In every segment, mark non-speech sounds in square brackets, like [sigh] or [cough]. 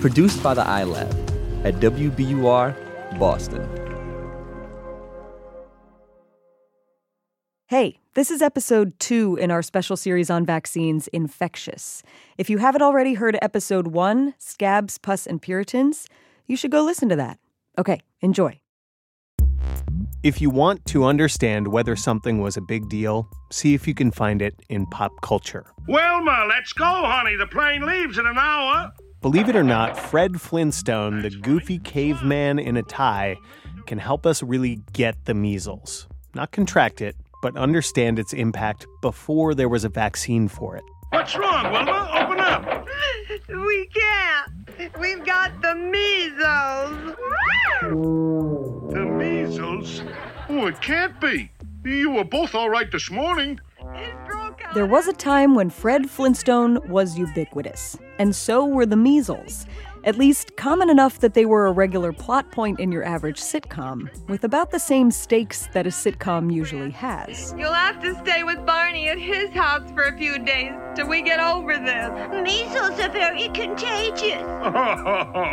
Produced by the iLab at WBUR Boston. Hey, this is episode two in our special series on vaccines, Infectious. If you haven't already heard episode one, Scabs, Pus, and Puritans, you should go listen to that. Okay, enjoy. If you want to understand whether something was a big deal, see if you can find it in pop culture. Wilma, let's go, honey. The plane leaves in an hour. Believe it or not, Fred Flintstone, the goofy caveman in a tie, can help us really get the measles. Not contract it, but understand its impact before there was a vaccine for it. What's wrong, Wilma? Open up. [laughs] We can't. We've got the measles. The measles? Oh, it can't be. You were both all right this morning. It broke out. There was a time when Fred Flintstone was ubiquitous, and so were the measles. At least common enough that they were a regular plot point in your average sitcom, with about the same stakes that a sitcom usually has. You'll have to stay with Barney at his house for a few days till we get over this. Measles are very contagious. [laughs]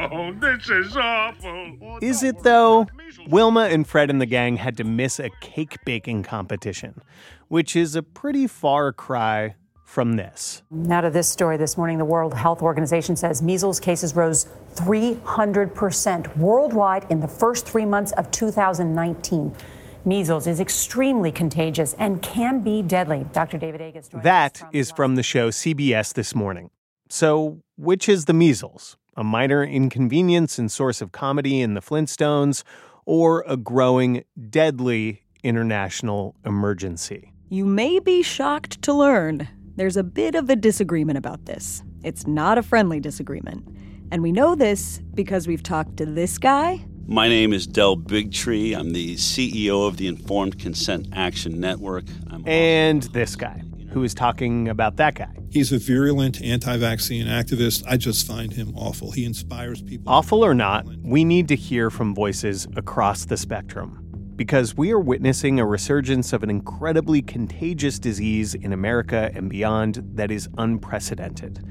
Oh, this is awful. Is it though? Wilma and Fred and the gang had to miss a cake baking competition, which is a pretty far cry from this. Now to this story this morning, the World Health Organization says measles cases rose 300% worldwide in the first three months of 2019. Measles is extremely contagious and can be deadly. Dr. David Agus. That from is from the show CBS This Morning. So, which is the measles? A minor inconvenience and source of comedy in the Flintstones, or a growing, deadly international emergency? You may be shocked to learn there's a bit of a disagreement about this. It's not a friendly disagreement. And we know this because we've talked to this guy My name is Del Bigtree. I'm the CEO of the Informed Consent Action Network. I'm And this guy, who is talking about that guy. He's a virulent anti vaccine activist. I just find him awful. He inspires people. Awful or not, we need to hear from voices across the spectrum because we are witnessing a resurgence of an incredibly contagious disease in America and beyond that is unprecedented.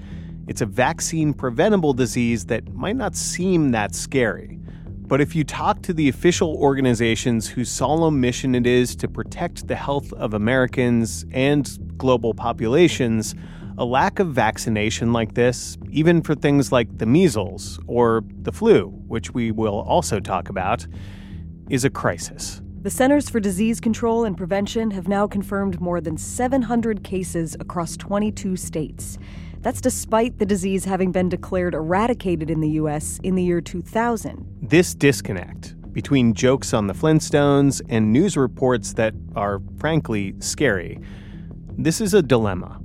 It's a vaccine preventable disease that might not seem that scary. But if you talk to the official organizations whose solemn mission it is to protect the health of Americans and global populations, a lack of vaccination like this, even for things like the measles or the flu, which we will also talk about, is a crisis. The Centers for Disease Control and Prevention have now confirmed more than 700 cases across 22 states. That's despite the disease having been declared eradicated in the U.S. in the year 2000. This disconnect between jokes on the Flintstones and news reports that are, frankly, scary, this is a dilemma.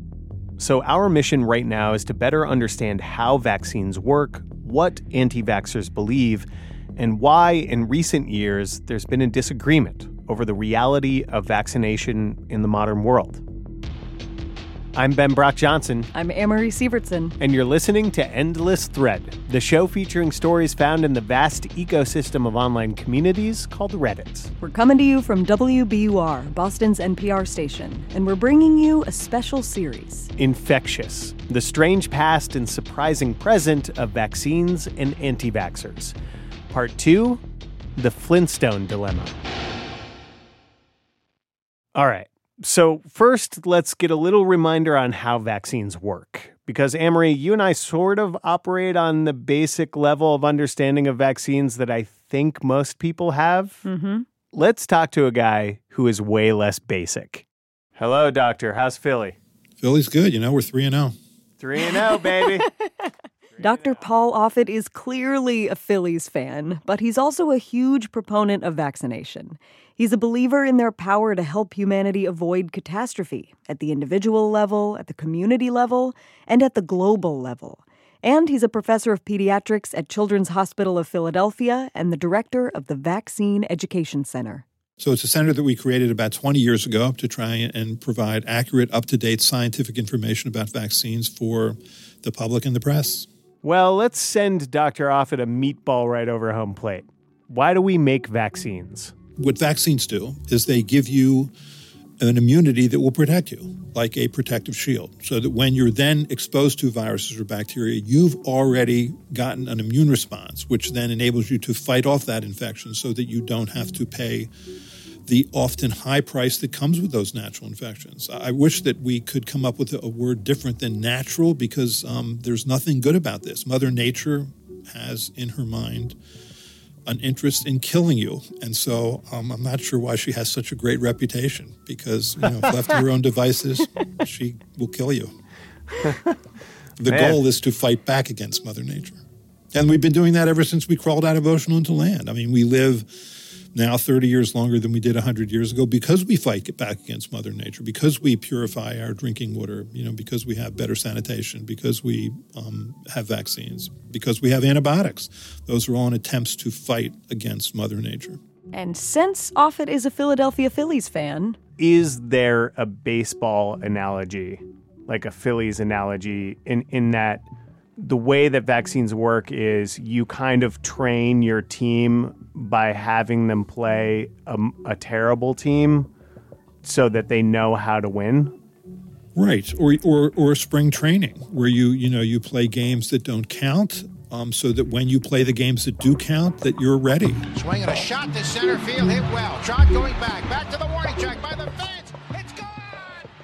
So, our mission right now is to better understand how vaccines work, what anti vaxxers believe, and why, in recent years, there's been a disagreement over the reality of vaccination in the modern world. I'm Ben Brock Johnson, I'm Amory Sievertson. and you're listening to Endless Thread, the show featuring stories found in the vast ecosystem of online communities called Reddit. We're coming to you from WBUR, Boston's NPR station, and we're bringing you a special series. Infectious, the strange past and surprising present of vaccines and anti vaxxers. Part two The Flintstone Dilemma. All right. So, first, let's get a little reminder on how vaccines work. Because, Amory, you and I sort of operate on the basic level of understanding of vaccines that I think most people have. Mm-hmm. Let's talk to a guy who is way less basic. Hello, doctor. How's Philly? Philly's good. You know, we're 3 and oh. 0. 3 and 0, baby. [laughs] Dr. Paul Offit is clearly a Phillies fan, but he's also a huge proponent of vaccination. He's a believer in their power to help humanity avoid catastrophe at the individual level, at the community level, and at the global level. And he's a professor of pediatrics at Children's Hospital of Philadelphia and the director of the Vaccine Education Center. So it's a center that we created about 20 years ago to try and provide accurate, up to date scientific information about vaccines for the public and the press. Well, let's send Dr. Offit a meatball right over home plate. Why do we make vaccines? What vaccines do is they give you an immunity that will protect you, like a protective shield, so that when you're then exposed to viruses or bacteria, you've already gotten an immune response, which then enables you to fight off that infection so that you don't have to pay the often high price that comes with those natural infections. I wish that we could come up with a word different than natural because um, there's nothing good about this. Mother Nature has in her mind an interest in killing you. And so um, I'm not sure why she has such a great reputation because, you know, left to her own devices, [laughs] she will kill you. [laughs] The Man. goal is to fight back against Mother Nature. And we've been doing that ever since we crawled out of ocean into land. I mean, we live now 30 years longer than we did 100 years ago because we fight back against Mother Nature, because we purify our drinking water, you know, because we have better sanitation, because we um, have vaccines, because we have antibiotics. Those are all in attempts to fight against Mother Nature. And since Offit is a Philadelphia Phillies fan, Is there a baseball analogy, like a Phillies analogy, in, in that the way that vaccines work is you kind of train your team by having them play a, a terrible team so that they know how to win? Right, or or or spring training, where you you know you play games that don't count, um, so that when you play the games that do count, that you're ready. Swinging a shot to center field, hit well. Trot going back, back to the warning track by the fence. It's gone.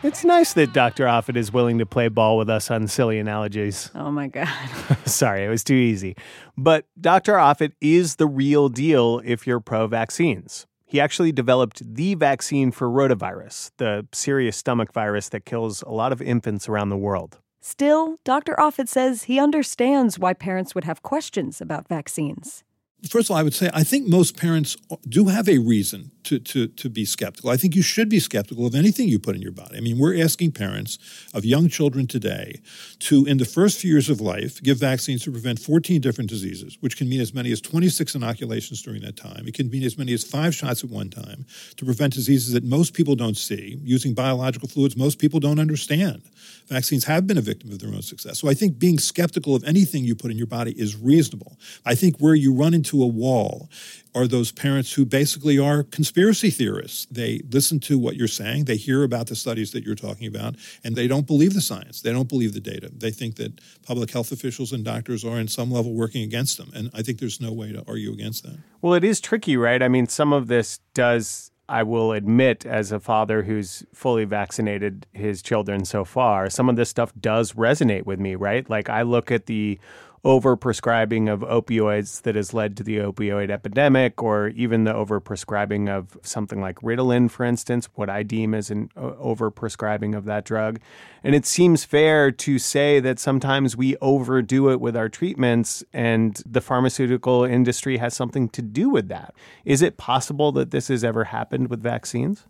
It's nice that Dr. Offit is willing to play ball with us on silly analogies. [laughs] oh my God. [laughs] Sorry, it was too easy. But Dr. Offit is the real deal if you're pro vaccines. He actually developed the vaccine for rotavirus, the serious stomach virus that kills a lot of infants around the world. Still, Dr. Offit says he understands why parents would have questions about vaccines. First of all, I would say I think most parents do have a reason to, to, to be skeptical. I think you should be skeptical of anything you put in your body. I mean, we're asking parents of young children today to, in the first few years of life, give vaccines to prevent 14 different diseases, which can mean as many as 26 inoculations during that time. It can mean as many as five shots at one time to prevent diseases that most people don't see, using biological fluids most people don't understand. Vaccines have been a victim of their own success. So I think being skeptical of anything you put in your body is reasonable. I think where you run into a wall are those parents who basically are conspiracy theorists. They listen to what you're saying, they hear about the studies that you're talking about, and they don't believe the science. They don't believe the data. They think that public health officials and doctors are in some level working against them. And I think there's no way to argue against that. Well, it is tricky, right? I mean, some of this does, I will admit, as a father who's fully vaccinated his children so far, some of this stuff does resonate with me, right? Like, I look at the overprescribing of opioids that has led to the opioid epidemic, or even the overprescribing of something like Ritalin, for instance, what I deem as an uh, overprescribing of that drug. And it seems fair to say that sometimes we overdo it with our treatments, and the pharmaceutical industry has something to do with that. Is it possible that this has ever happened with vaccines?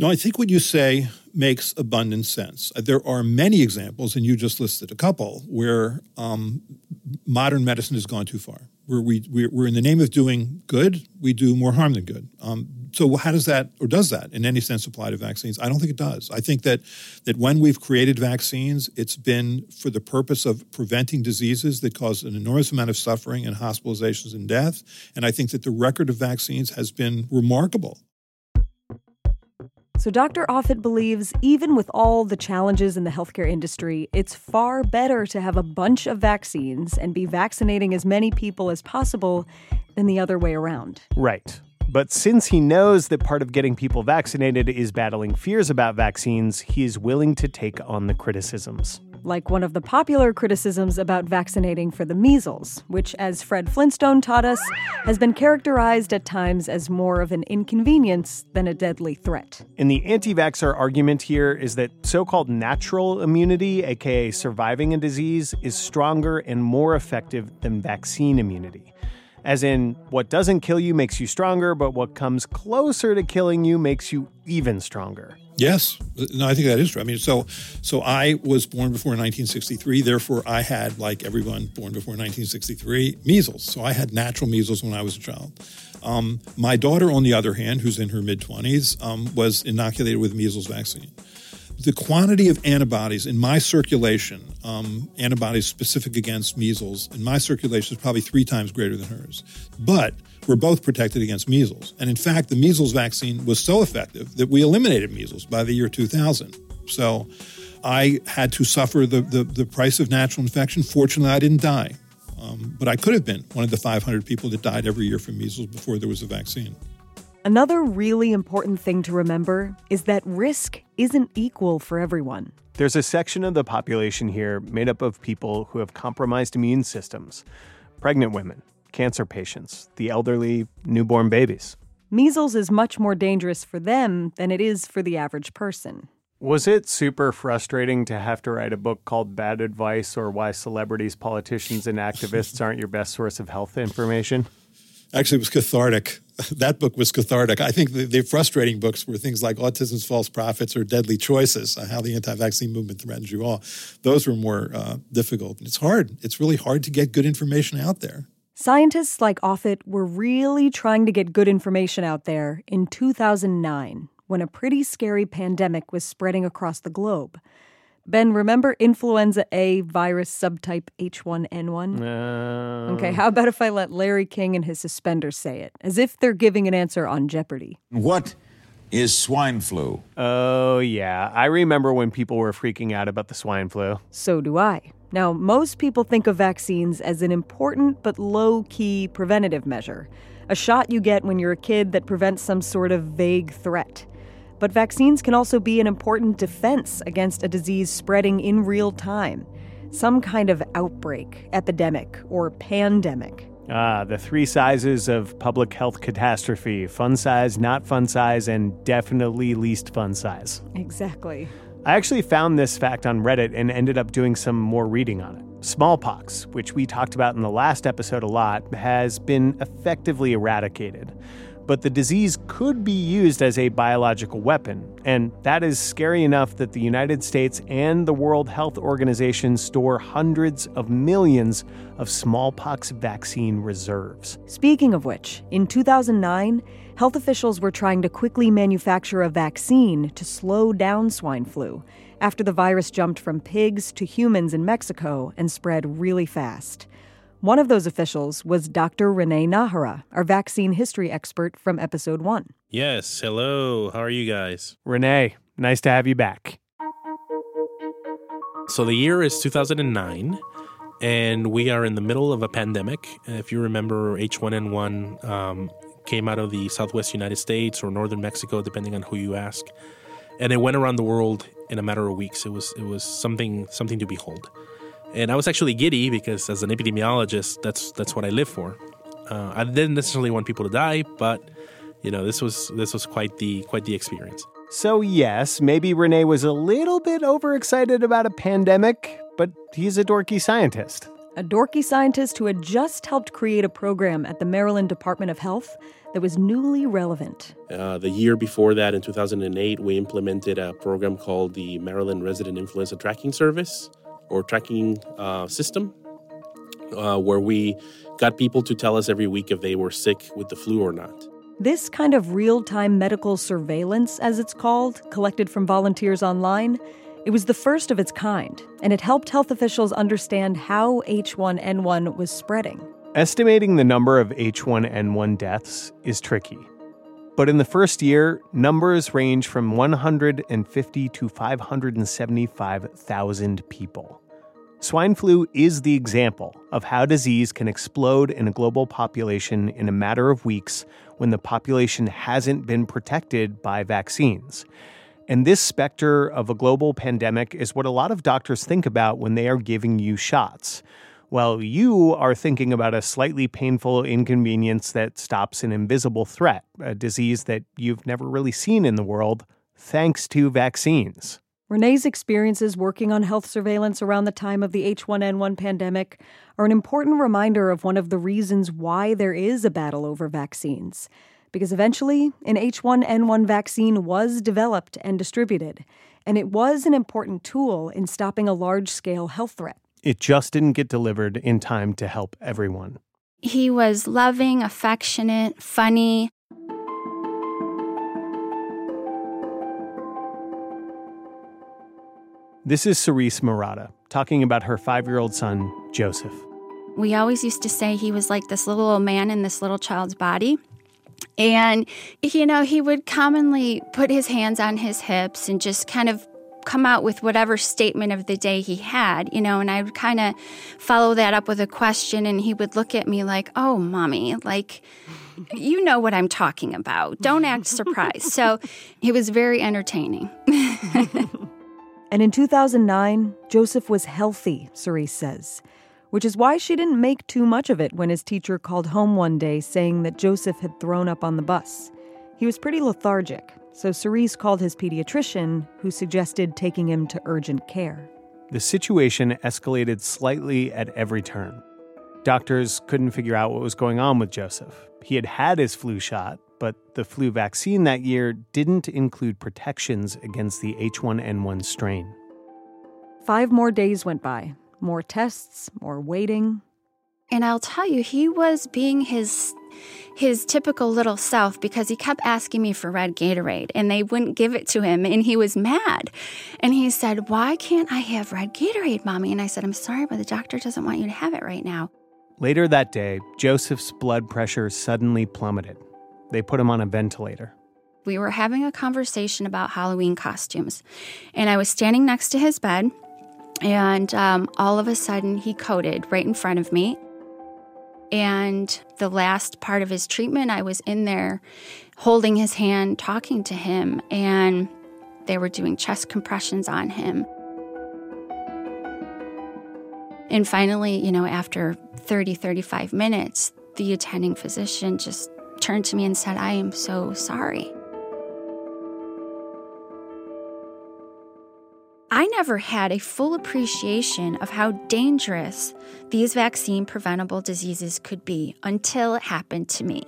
No, I think what you say makes abundant sense. Uh, There are many examples, and you just listed a couple, where um, modern medicine has gone too far. Where we we're, in the name of doing good, we do more harm than good. Um, so how does that, or does that, in any sense, apply to vaccines? I don't think it does. I think that that when we've created vaccines, it's been for the purpose of preventing diseases that cause an enormous amount of suffering and hospitalizations and death. And I think that the record of vaccines has been remarkable. So, Dr. Offit believes even with all the challenges in the healthcare industry, it's far better to have a bunch of vaccines and be vaccinating as many people as possible than the other way around. Right. But since he knows that part of getting people vaccinated is battling fears about vaccines, he is willing to take on the criticisms. Like one of the popular criticisms about vaccinating for the measles, which, as Fred Flintstone taught us, has been characterized at times as more of an inconvenience than a deadly threat. And the anti vaxxer argument here is that so called natural immunity, aka surviving a disease, is stronger and more effective than vaccine immunity. As in, what doesn't kill you makes you stronger, but what comes closer to killing you makes you even stronger. Yes, no, I think that is true. I mean, so so I was born before 1963. Therefore, I had, like everyone born before 1963, measles. So I had natural measles when I was a child. Um, my daughter, on the other hand, who's in her mid 20s, um, was inoculated with measles vaccine. The quantity of antibodies in my circulation, um, antibodies specific against measles, in my circulation is probably three times greater than hers. But we're both protected against measles. And in fact, the measles vaccine was so effective that we eliminated measles by the year 2000. So I had to suffer the, the, the price of natural infection. Fortunately, I didn't die. Um, but I could have been one of the 500 people that died every year from measles before there was a vaccine. Another really important thing to remember is that risk isn't equal for everyone. There's a section of the population here made up of people who have compromised immune systems pregnant women, cancer patients, the elderly, newborn babies. Measles is much more dangerous for them than it is for the average person. Was it super frustrating to have to write a book called Bad Advice or Why Celebrities, Politicians, and Activists Aren't Your Best Source of Health Information? Actually, it was cathartic. [laughs] That book was cathartic. I think the, the frustrating books were things like Autism's False Prophets or Deadly Choices, uh, How the Anti Vaccine Movement Threatens You All. Those were more uh, difficult. It's hard. It's really hard to get good information out there. Scientists like Offit were really trying to get good information out there in 2009 when a pretty scary pandemic was spreading across the globe. Ben, remember influenza A virus subtype H1N1? Uh... Okay, how about if I let Larry King and his suspenders say it, as if they're giving an answer on Jeopardy? What is swine flu? Oh, yeah. I remember when people were freaking out about the swine flu. So do I. Now, most people think of vaccines as an important but low key preventative measure, a shot you get when you're a kid that prevents some sort of vague threat. But vaccines can also be an important defense against a disease spreading in real time, some kind of outbreak, epidemic, or pandemic. Ah, the three sizes of public health catastrophe fun size, not fun size, and definitely least fun size. Exactly. I actually found this fact on Reddit and ended up doing some more reading on it. Smallpox, which we talked about in the last episode a lot, has been effectively eradicated but the disease could be used as a biological weapon. And that is scary enough that the United States and the World Health Organization store hundreds of millions of smallpox vaccine reserves. Speaking of which, in 2009, health officials were trying to quickly manufacture a vaccine to slow down swine flu after the virus jumped from pigs to humans in Mexico and spread really fast. One of those officials was Dr. Renee Najera, our vaccine history expert from episode one. Yes, hello. How are you guys? Renee, nice to have you back. So the year is 2009, and we are in the middle of a pandemic. If you remember, H1N1 um, came out of the southwest United States or northern Mexico, depending on who you ask, and it went around the world in a matter of weeks. It was it was something something to behold. And I was actually giddy because as an epidemiologist, that's that's what I live for. Uh, I didn't necessarily want people to die, but you know, this was this was quite the quite the experience. So yes, maybe Renee was a little bit overexcited about a pandemic, but he's a dorky scientist. A dorky scientist who had just helped create a program at the Maryland Department of Health that was newly relevant. Uh, the year before that, in 2008, we implemented a program called the Maryland Resident Influenza Tracking Service or tracking uh, system uh, where we got people to tell us every week if they were sick with the flu or not. This kind of real time medical surveillance, as it's called, collected from volunteers online, it was the first of its kind, and it helped health officials understand how H1N1 was spreading. Estimating the number of H1N1 deaths is tricky. But in the first year, numbers range from 150 to 575,000 people. Swine flu is the example of how disease can explode in a global population in a matter of weeks when the population hasn't been protected by vaccines. And this specter of a global pandemic is what a lot of doctors think about when they are giving you shots. While you are thinking about a slightly painful inconvenience that stops an invisible threat, a disease that you've never really seen in the world, thanks to vaccines. Renee's experiences working on health surveillance around the time of the H1N1 pandemic are an important reminder of one of the reasons why there is a battle over vaccines. Because eventually, an H1N1 vaccine was developed and distributed, and it was an important tool in stopping a large scale health threat. It just didn't get delivered in time to help everyone. He was loving, affectionate, funny, This is Serese Marotta talking about her five year old son, Joseph. We always used to say he was like this little old man in this little child's body. And, you know, he would commonly put his hands on his hips and just kind of come out with whatever statement of the day he had, you know, and I would kind of follow that up with a question and he would look at me like, "Oh, mommy, like you know what I'm talking about. Don't act surprised." so, it was very entertaining. [laughs] and in 2009, Joseph was healthy, Serese says which is why she didn't make too much of it when his teacher called home one day saying that Joseph had thrown up on the bus. He was pretty lethargic, so Serese called his pediatrician, who suggested taking him to urgent care. The situation escalated slightly at every turn. Doctors couldn't figure out what was going on with Joseph. He had had his flu shot, but the flu vaccine that year didn't include protections against the H1N1 strain. Five more days went by, more tests, more waiting. And I'll tell you, he was being his his typical little self because he kept asking me for red Gatorade and they wouldn't give it to him and he was mad. And he said, "Why can't I have red Gatorade, Mommy?" And I said, "I'm sorry, but the doctor doesn't want you to have it right now." Later that day, Joseph's blood pressure suddenly plummeted. They put him on a ventilator. We were having a conversation about Halloween costumes, and I was standing next to his bed and um, all of a sudden, he coded right in front of me. And the last part of his treatment, I was in there holding his hand, talking to him, and they were doing chest compressions on him. And finally, you know, after 30, 35 minutes, the attending physician just turned to me and said, I am so sorry. I never had a full appreciation of how dangerous these vaccine preventable diseases could be until it happened to me.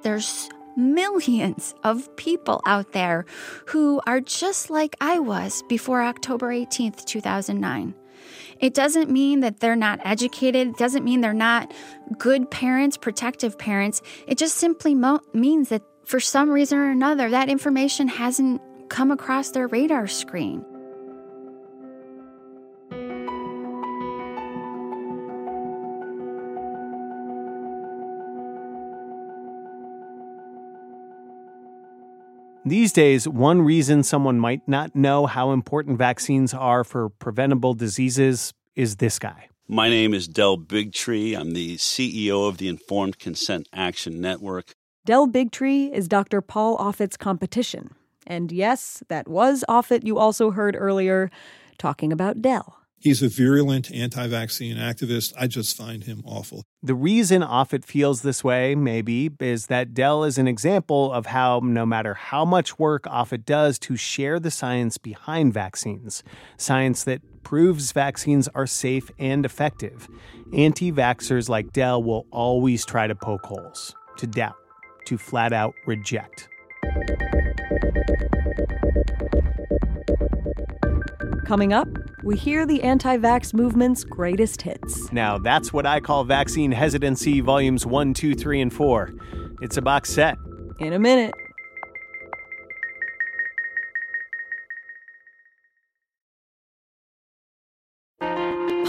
There's millions of people out there who are just like I was before October 18th, 2009. It doesn't mean that they're not educated. It doesn't mean they're not good parents, protective parents. It just simply mo- means that for some reason or another, that information hasn't come across their radar screen. These days, one reason someone might not know how important vaccines are for preventable diseases is this guy. My name is Del Bigtree. I'm the CEO of the Informed Consent Action Network. Del Bigtree is Dr. Paul Offit's competition. And yes, that was Offit you also heard earlier talking about Del. He's a virulent anti vaccine activist. I just find him awful. The reason Offit feels this way, maybe, is that Del is an example of how, no matter how much work Offit does to share the science behind vaccines, science that proves vaccines are safe and effective, anti vaxxers like Del will always try to poke holes, to doubt, to flat out reject. Coming up, we hear the anti vax movement's greatest hits. Now, that's what I call Vaccine Hesitancy Volumes 1, 2, 3, and 4. It's a box set. In a minute.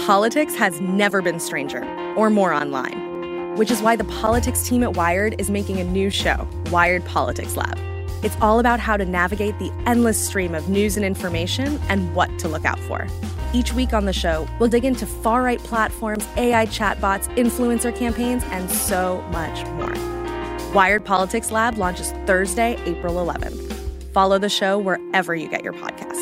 Politics has never been stranger or more online, which is why the politics team at Wired is making a new show, Wired Politics Lab. It's all about how to navigate the endless stream of news and information and what to look out for. Each week on the show, we'll dig into far right platforms, AI chatbots, influencer campaigns, and so much more. Wired Politics Lab launches Thursday, April 11th. Follow the show wherever you get your podcasts.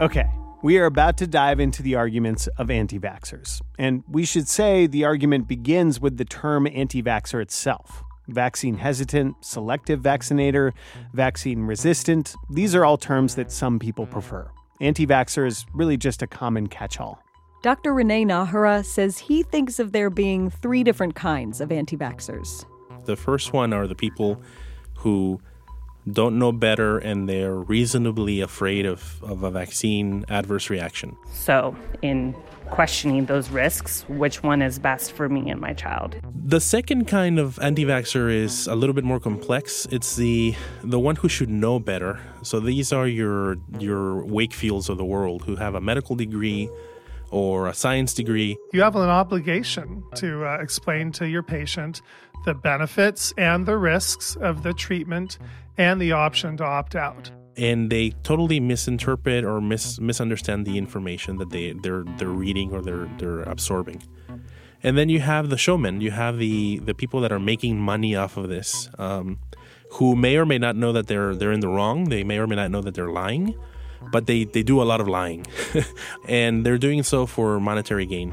Okay. We are about to dive into the arguments of anti vaxxers. And we should say the argument begins with the term anti vaxxer itself. Vaccine hesitant, selective vaccinator, vaccine resistant, these are all terms that some people prefer. Anti vaxxer is really just a common catch all. Dr. Renee Najera says he thinks of there being three different kinds of anti vaxxers. The first one are the people who don't know better and they're reasonably afraid of, of a vaccine adverse reaction. So, in questioning those risks, which one is best for me and my child? The second kind of anti-vaxxer is a little bit more complex. It's the the one who should know better. So these are your your Wakefields of the world who have a medical degree or a science degree. You have an obligation to uh, explain to your patient the benefits and the risks of the treatment and the option to opt out. And they totally misinterpret or mis- misunderstand the information that they, they're, they're reading or they're, they're absorbing. And then you have the showmen, you have the, the people that are making money off of this, um, who may or may not know that they're, they're in the wrong. They may or may not know that they're lying, but they, they do a lot of lying. [laughs] and they're doing so for monetary gain.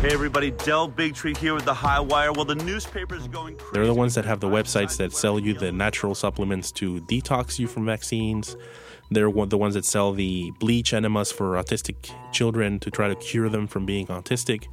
Hey everybody, Del Bigtree here with the High Wire. Well, the newspaper's going crazy. They're the ones that have the websites that sell you the natural supplements to detox you from vaccines. They're the ones that sell the bleach enemas for autistic children to try to cure them from being autistic.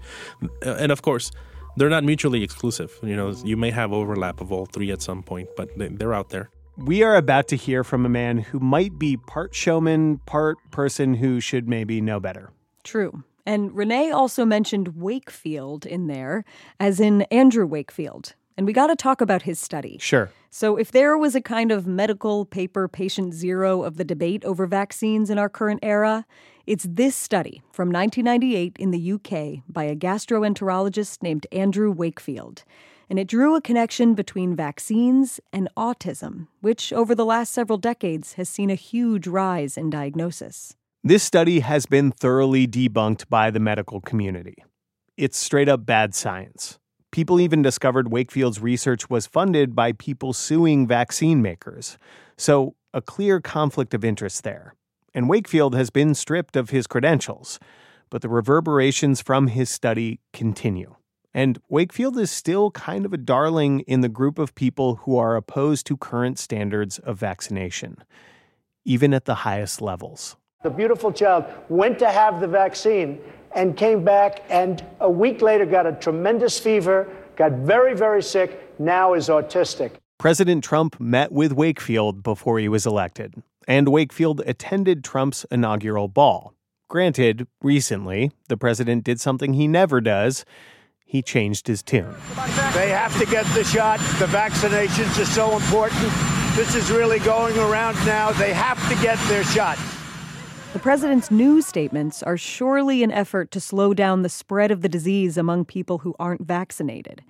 Uh, and of course, they're not mutually exclusive. You know, you may have overlap of all three at some point, but they're out there. We are about to hear from a man who might be part showman, part person who should maybe know better. True. And Renee also mentioned Wakefield in there, as in Andrew Wakefield. And we got to talk about his study. Sure. So, if there was a kind of medical paper patient zero of the debate over vaccines in our current era, it's this study from 1998 in the UK by a gastroenterologist named Andrew Wakefield. And it drew a connection between vaccines and autism, which over the last several decades has seen a huge rise in diagnosis. This study has been thoroughly debunked by the medical community. It's straight up bad science. People even discovered Wakefield's research was funded by people suing vaccine makers. So, a clear conflict of interest there. And Wakefield has been stripped of his credentials. But the reverberations from his study continue. And Wakefield is still kind of a darling in the group of people who are opposed to current standards of vaccination, even at the highest levels. The beautiful child went to have the vaccine and came back, and a week later got a tremendous fever, got very, very sick, now is autistic. President Trump met with Wakefield before he was elected, and Wakefield attended Trump's inaugural ball. Granted, recently, the president did something he never does. He changed his tune. They have to get the shot. The vaccinations are so important. This is really going around now. They have to get their shot. The president's new statements are surely an effort to slow down the spread of the disease among people who aren't vaccinated.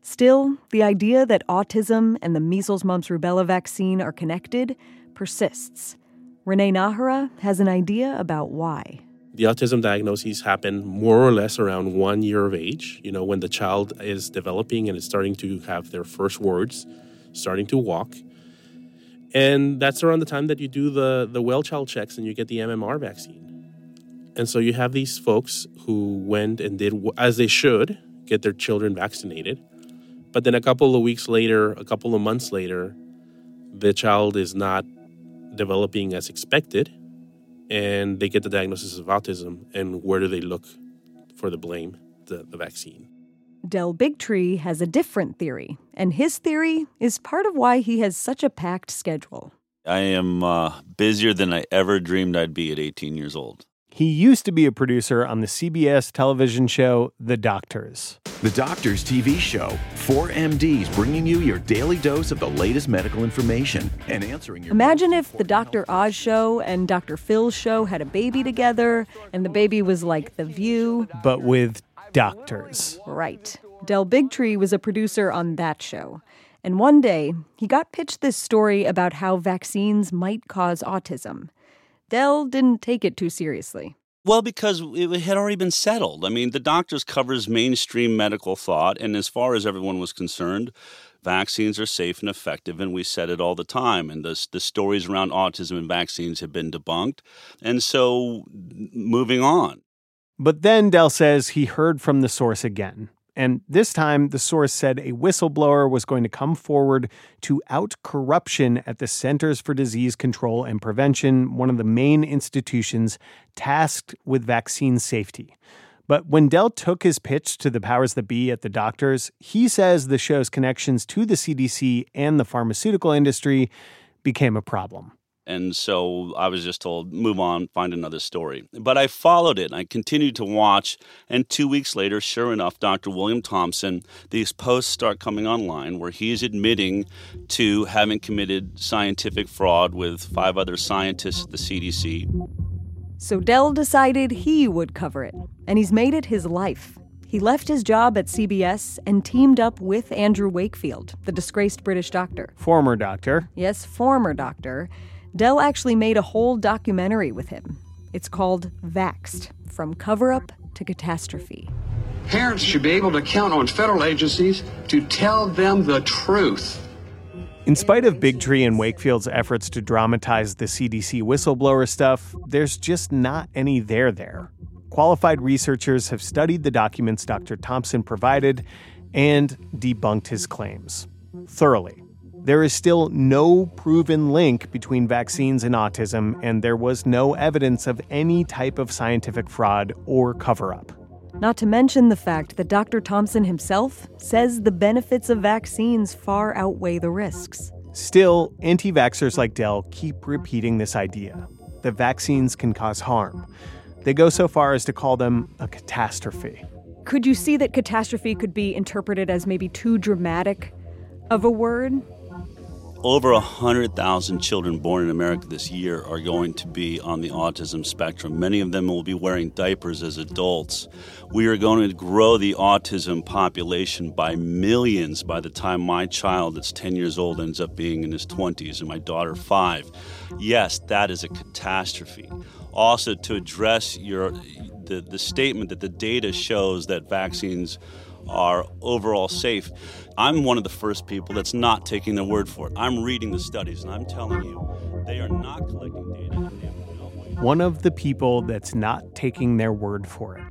Still, the idea that autism and the measles, mumps, rubella vaccine are connected persists. Renee Najera has an idea about why. The autism diagnoses happen more or less around one year of age, you know, when the child is developing and is starting to have their first words, starting to walk. And that's around the time that you do the, the well child checks and you get the MMR vaccine. And so you have these folks who went and did, as they should, get their children vaccinated. But then a couple of weeks later, a couple of months later, the child is not developing as expected and they get the diagnosis of autism. And where do they look for the blame? The, the vaccine. Del Bigtree has a different theory, and his theory is part of why he has such a packed schedule. I am uh, busier than I ever dreamed I'd be at 18 years old. He used to be a producer on the CBS television show The Doctors. The Doctors TV show, four MDs bringing you your daily dose of the latest medical information and answering your. Imagine if the Dr. Oz show and Dr. Phil's show had a baby together, and the baby was like The View. But with doctors. Right. Del Bigtree was a producer on that show. And one day, he got pitched this story about how vaccines might cause autism. Del didn't take it too seriously. Well, because it had already been settled. I mean, the doctors covers mainstream medical thought, and as far as everyone was concerned, vaccines are safe and effective, and we said it all the time. And the, the stories around autism and vaccines have been debunked. And so, moving on. But then Del says he heard from the source again. And this time, the source said a whistleblower was going to come forward to out corruption at the Centers for Disease Control and Prevention, one of the main institutions tasked with vaccine safety. But when Del took his pitch to the powers that be at the doctors, he says the show's connections to the CDC and the pharmaceutical industry became a problem. And so I was just told, move on, find another story. But I followed it. I continued to watch. And two weeks later, sure enough, Dr. William Thompson, these posts start coming online where he's admitting to having committed scientific fraud with five other scientists at the CDC. So Del decided he would cover it. And he's made it his life. He left his job at CBS and teamed up with Andrew Wakefield, the disgraced British doctor. Former doctor. Yes, former doctor Del actually made a whole documentary with him. It's called Vaxxed From Cover Up to Catastrophe. Parents should be able to count on federal agencies to tell them the truth. In spite of Bigtree and Wakefield's efforts to dramatize the CDC whistleblower stuff, there's just not any there there. Qualified researchers have studied the documents Dr. Thompson provided and debunked his claims thoroughly. There is still no proven link between vaccines and autism, and there was no evidence of any type of scientific fraud or cover up. Not to mention the fact that Dr. Thompson himself says the benefits of vaccines far outweigh the risks. Still, anti vaxxers like Del keep repeating this idea that vaccines can cause harm. They go so far as to call them a catastrophe. Could you see that catastrophe could be interpreted as maybe too dramatic of a word? Over 100,000 children born in America this year are going to be on the autism spectrum. Many of them will be wearing diapers as adults. We are going to grow the autism population by millions by the time my child, that's 10 years old, ends up being in his 20s and my daughter, five. Yes, that is a catastrophe. Also, to address your the, the statement that the data shows that vaccines are overall safe. I'm one of the first people that's not taking their word for it. I'm reading the studies and I'm telling you, they are not collecting data. One of the people that's not taking their word for it.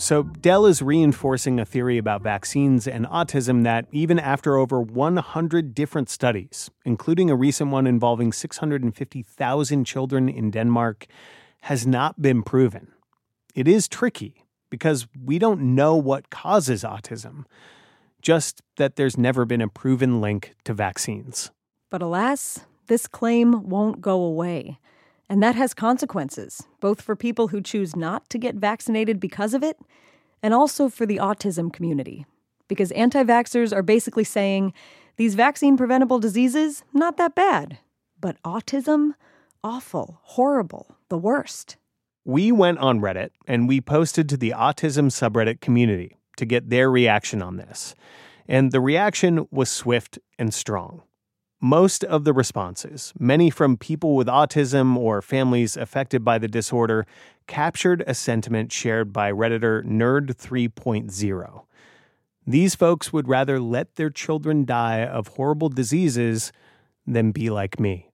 So, Del is reinforcing a theory about vaccines and autism that, even after over 100 different studies, including a recent one involving 650,000 children in Denmark, has not been proven. It is tricky because we don't know what causes autism, just that there's never been a proven link to vaccines. But alas, this claim won't go away. And that has consequences, both for people who choose not to get vaccinated because of it, and also for the autism community. Because anti vaxxers are basically saying these vaccine preventable diseases, not that bad. But autism, awful, horrible, the worst. We went on Reddit and we posted to the autism subreddit community to get their reaction on this. And the reaction was swift and strong. Most of the responses, many from people with autism or families affected by the disorder, captured a sentiment shared by Redditor Nerd 3.0. These folks would rather let their children die of horrible diseases than be like me.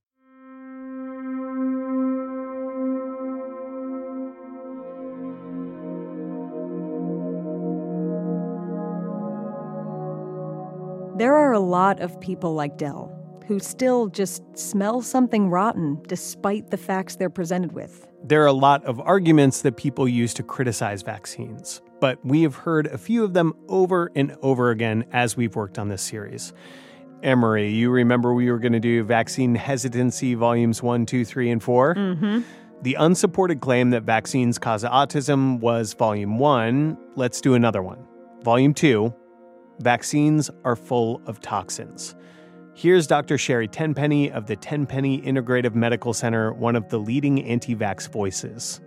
A lot of people like Del who still just smell something rotten despite the facts they're presented with. There are a lot of arguments that people use to criticize vaccines, but we have heard a few of them over and over again as we've worked on this series. Amory, you remember we were going to do vaccine hesitancy volumes one, two, three, and 4 Mm-hmm. The unsupported claim that vaccines cause autism was volume one. Let's do another one. Volume two Vaccines are full of toxins. Here's Dr. Sherry Tenpenny of the Tenpenny Integrative Medical Center, one of the leading anti vax voices.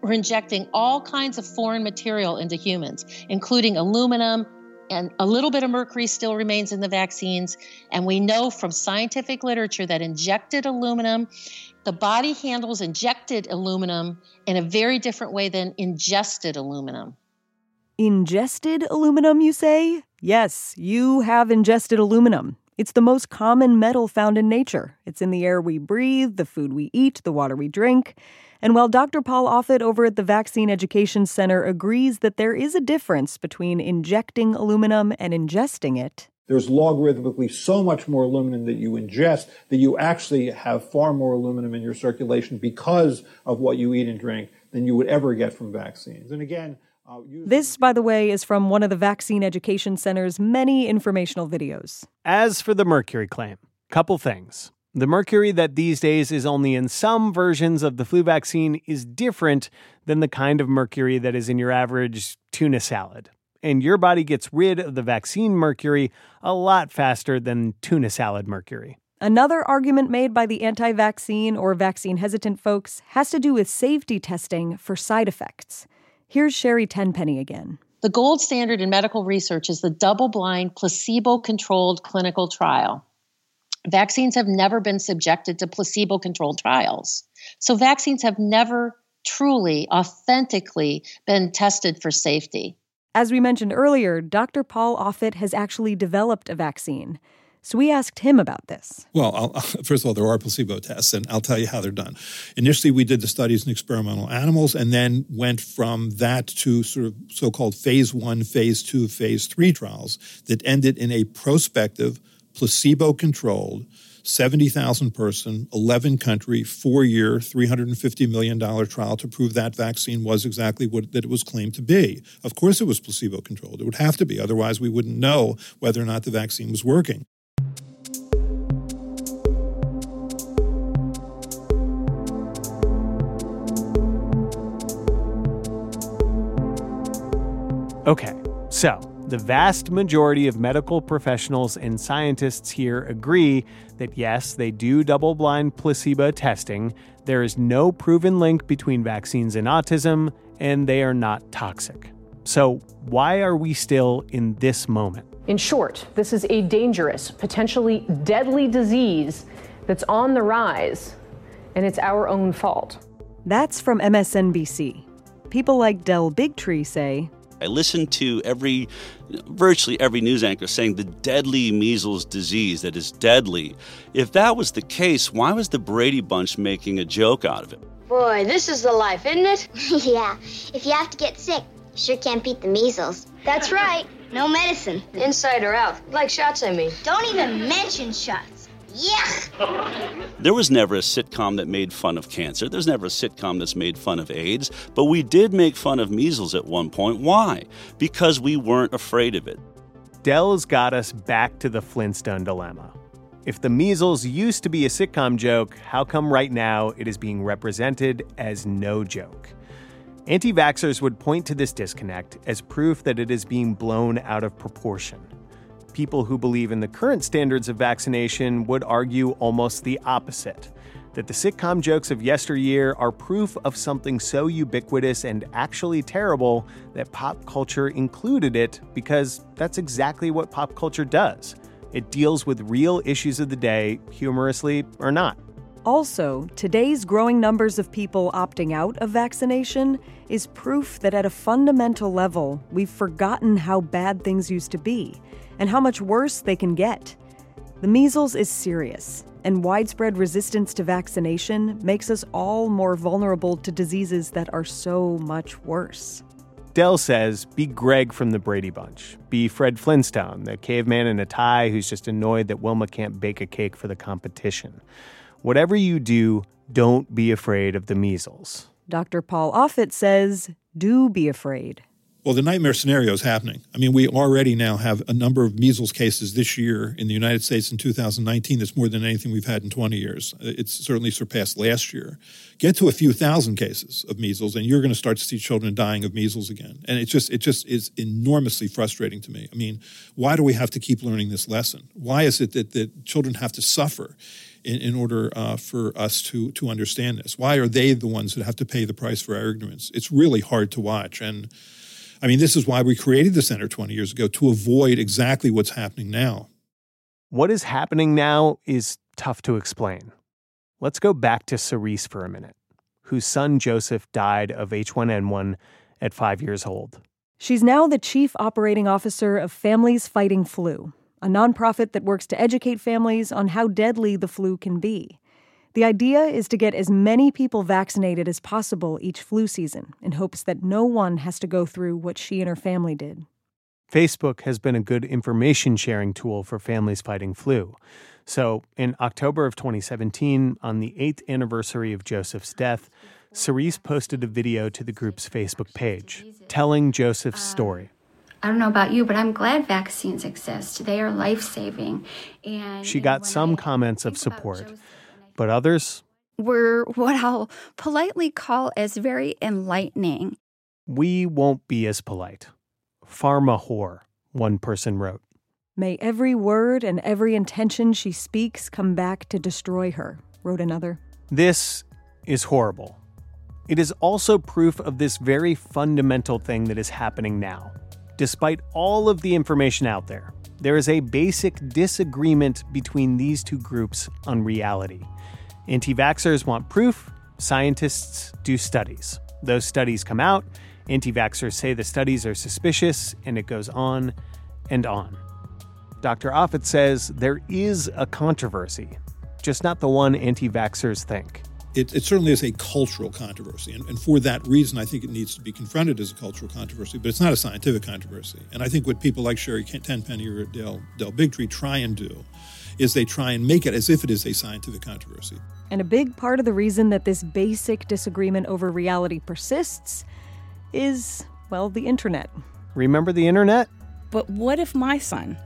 We're injecting all kinds of foreign material into humans, including aluminum, and a little bit of mercury still remains in the vaccines. And we know from scientific literature that injected aluminum, the body handles injected aluminum in a very different way than ingested aluminum. Ingested aluminum, you say? Yes, you have ingested aluminum. It's the most common metal found in nature. It's in the air we breathe, the food we eat, the water we drink. And while Dr. Paul Offit over at the Vaccine Education Center agrees that there is a difference between injecting aluminum and ingesting it, there's logarithmically so much more aluminum that you ingest that you actually have far more aluminum in your circulation because of what you eat and drink than you would ever get from vaccines. And again, This, by the way, is from one of the Vaccine Education Center's many informational videos. As for the mercury claim, couple things. The mercury that these days is only in some versions of the flu vaccine is different than the kind of mercury that is in your average tuna salad. And your body gets rid of the vaccine mercury a lot faster than tuna salad mercury. Another argument made by the anti vaccine or vaccine hesitant folks has to do with safety testing for side effects. Here's Sherry Tenpenny again. The gold standard in medical research is the double blind, placebo controlled clinical trial. Vaccines have never been subjected to placebo controlled trials. So, vaccines have never truly, authentically been tested for safety. As we mentioned earlier, Dr. Paul Offit has actually developed a vaccine. So we asked him about this. Well, I'll, [laughs] first of all, there are placebo tests, and I'll tell you how they're done. Initially, we did the studies in experimental animals, and then went from that to sort of so-called phase one, phase two, phase three trials that ended in a prospective, placebo-controlled, 70,000 person, 11 country, four year, $350 million trial to prove that vaccine was exactly what that it was claimed to be. Of course, it was placebo controlled. It would have to be. Otherwise, we wouldn't know whether or not the vaccine was working. Okay, so the vast majority of medical professionals and scientists here agree that yes, they do double blind placebo testing. There is no proven link between vaccines and autism, and they are not toxic. So, why are we still in this moment? In short, this is a dangerous, potentially deadly disease that's on the rise, and it's our own fault. That's from MSNBC. People like Del Bigtree say I listened to every, virtually every news anchor saying the deadly measles disease that is deadly. If that was the case, why was the Brady Bunch making a joke out of it? Boy, this is the life, isn't it? [laughs] yeah. If you have to get sick, you sure can't beat the measles. That's right. No medicine. Inside or out, like shots, I mean. Don't even mention shots. Yeah. There was never a sitcom that made fun of cancer. There's never a sitcom that's made fun of AIDS. But we did make fun of measles at one point. Why? Because we weren't afraid of it. Del's got us back to the Flintstone dilemma. If the measles used to be a sitcom joke, how come right now it is being represented as no joke? Anti vaxxers would point to this disconnect as proof that it is being blown out of proportion people who believe in the current standards of vaccination would argue almost the opposite that the sitcom jokes of yesteryear are proof of something so ubiquitous and actually terrible that pop culture included it because that's exactly what pop culture does. It deals with real issues of the day, humorously or not. Also, today's growing numbers of people opting out of vaccination is proof that at a fundamental level, we've forgotten how bad things used to be and how much worse they can get. The measles is serious, and widespread resistance to vaccination makes us all more vulnerable to diseases that are so much worse. Del says, be Greg from the Brady Bunch. Be Fred Flintstone, the caveman in a tie who's just annoyed that Wilma can't bake a cake for the competition. Whatever you do, don't be afraid of the measles. Dr. Paul Offit says, do be afraid. Well, the nightmare scenario is happening. I mean, we already now have a number of measles cases this year in the United States in 2019 that's more than anything we've had in 20 years. It's certainly surpassed last year. Get to a few thousand cases of measles, and you're going to start to see children dying of measles again. And it just it just is enormously frustrating to me. I mean, why do we have to keep learning this lesson? Why is it that, that children have to suffer? In, in, order uh, for us to to understand this? Why are they the ones that have to pay the price for our ignorance? It's really hard to watch, and I mean, this is why we created the center 20 years ago to avoid exactly what's happening now. What is happening now is tough to explain. Let's go back to Serese for a minute, whose son Joseph died of H1N1 at five years old. She's now the chief operating officer of Families Fighting Flu, a nonprofit that works to educate families on how deadly the flu can be. The idea is to get as many people vaccinated as possible each flu season in hopes that no one has to go through what she and her family did. Facebook has been a good information sharing tool for families fighting flu. So, in October of 2017, on the eighth anniversary of Joseph's death, Serese posted a video to the group's Facebook page telling Joseph's uh, story. I don't know about you, but I'm glad vaccines exist. They are life saving. And She got some comments of support, but others, Were [laughs] what I'll politely call as very enlightening. we won't be as polite. Pharma whore, one person wrote. May every word and every intention she speaks come back to destroy her, wrote another. This is horrible. It is also proof of this very fundamental thing that is happening now. Despite all of the information out there, there is a basic disagreement between these two groups on reality. Anti vaxxers want proof, scientists do studies. Those studies come out, anti vaxxers say the studies are suspicious, and it goes on and on. Dr. Offit says there is a controversy, just not the one anti vaxxers think. It, it certainly is a cultural controversy, and, and for that reason, I think it needs to be confronted as a cultural controversy. But it's not a scientific controversy. And I think what people like Sherry Tenpenny or Del, Del Bigtree try and do is they try and make it as if it is a scientific controversy. And a big part of the reason that this basic disagreement over reality persists is, well, the internet. Remember the internet? But what if my son?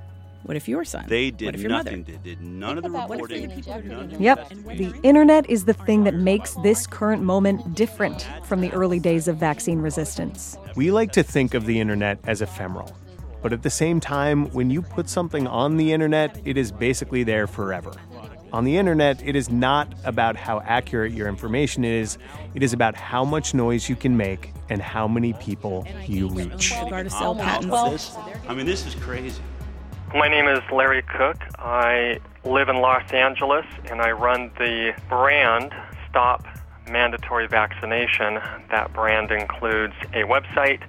What if your son? They What did if your nothing. mother? They did none of the reporting. none Yep, the the internet is the thing that makes this current moment different from the early days of vaccine resistance. We like to think of the internet as ephemeral. But at the same time, when you put something on the internet, it is basically there forever. On the internet, it is not about how accurate your information is, it is about how much noise you can make and how many people you reach. sell patents. I mean, this is crazy. My name is Larry Cook. I live in Los Angeles and I run the brand Stop Mandatory Vaccination. That brand includes a website,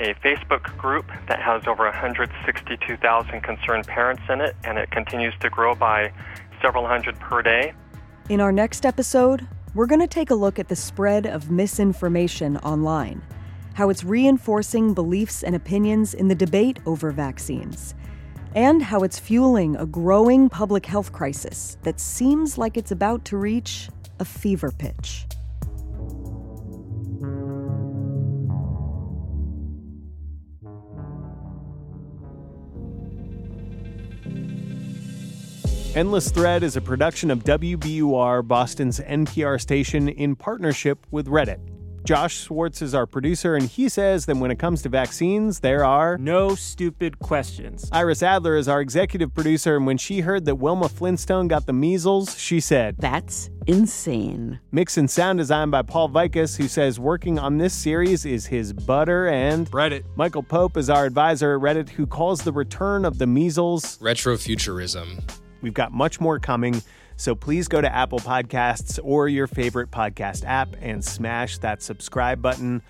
a Facebook group that has over 162,000 concerned parents in it, and it continues to grow by several hundred per day. In our next episode, we're going to take a look at the spread of misinformation online, how it's reinforcing beliefs and opinions in the debate over vaccines, and how it's fueling a growing public health crisis that seems like it's about to reach a fever pitch. Endless Thread is a production of WBUR, Boston's NPR station, in partnership with Reddit. Josh Swartz is our producer, and he says that when it comes to vaccines, there are no stupid questions. Iris Adler is our executive producer, and when she heard that Wilma Flintstone got the measles, she said, That's insane. Mix and sound design by Paul Vaitkus, who says working on this series is his butter, and Reddit. Michael Pope is our advisor at Reddit, who calls the return of the measles retrofuturism. We've got much more coming, so please go to Apple Podcasts or your favorite podcast app and smash that subscribe button.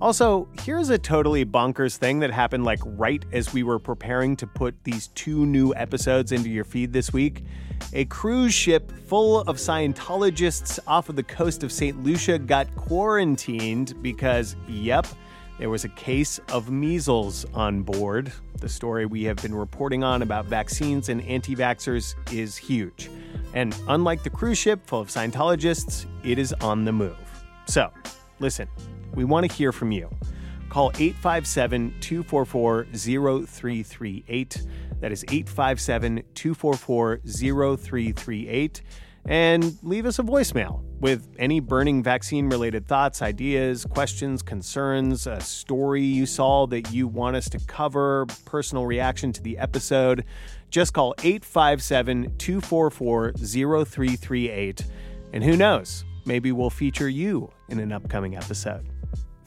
Also, here's a totally bonkers thing that happened like right as we were preparing to put these two new episodes into your feed this week. A cruise ship full of Scientologists off of the coast of St. Lucia got quarantined because, yep, there was a case of measles on board. The story we have been reporting on about vaccines and anti vaxxers is huge. And unlike the cruise ship full of Scientologists, it is on the move. So, listen, we want to hear from you. Call 857 244 0338. That is 857 244 0338 and leave us a voicemail with any burning vaccine related thoughts, ideas, questions, concerns, a story you saw that you want us to cover, personal reaction to the episode. Just call 857 244 0338. And who knows, maybe we'll feature you in an upcoming episode.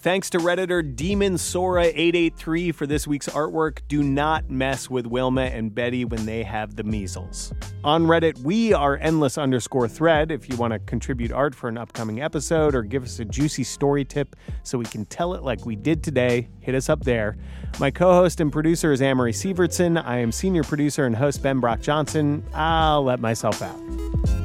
Thanks to Redditor Demon Sora883 for this week's artwork. Do not mess with Wilma and Betty when they have the measles. On Reddit, we are endless underscore thread. If you want to contribute art for an upcoming episode or give us a juicy story tip so we can tell it like we did today, hit us up there. My co host and producer is Amory Sievertson. I am senior producer and host Ben Brock Johnson. I'll let myself out.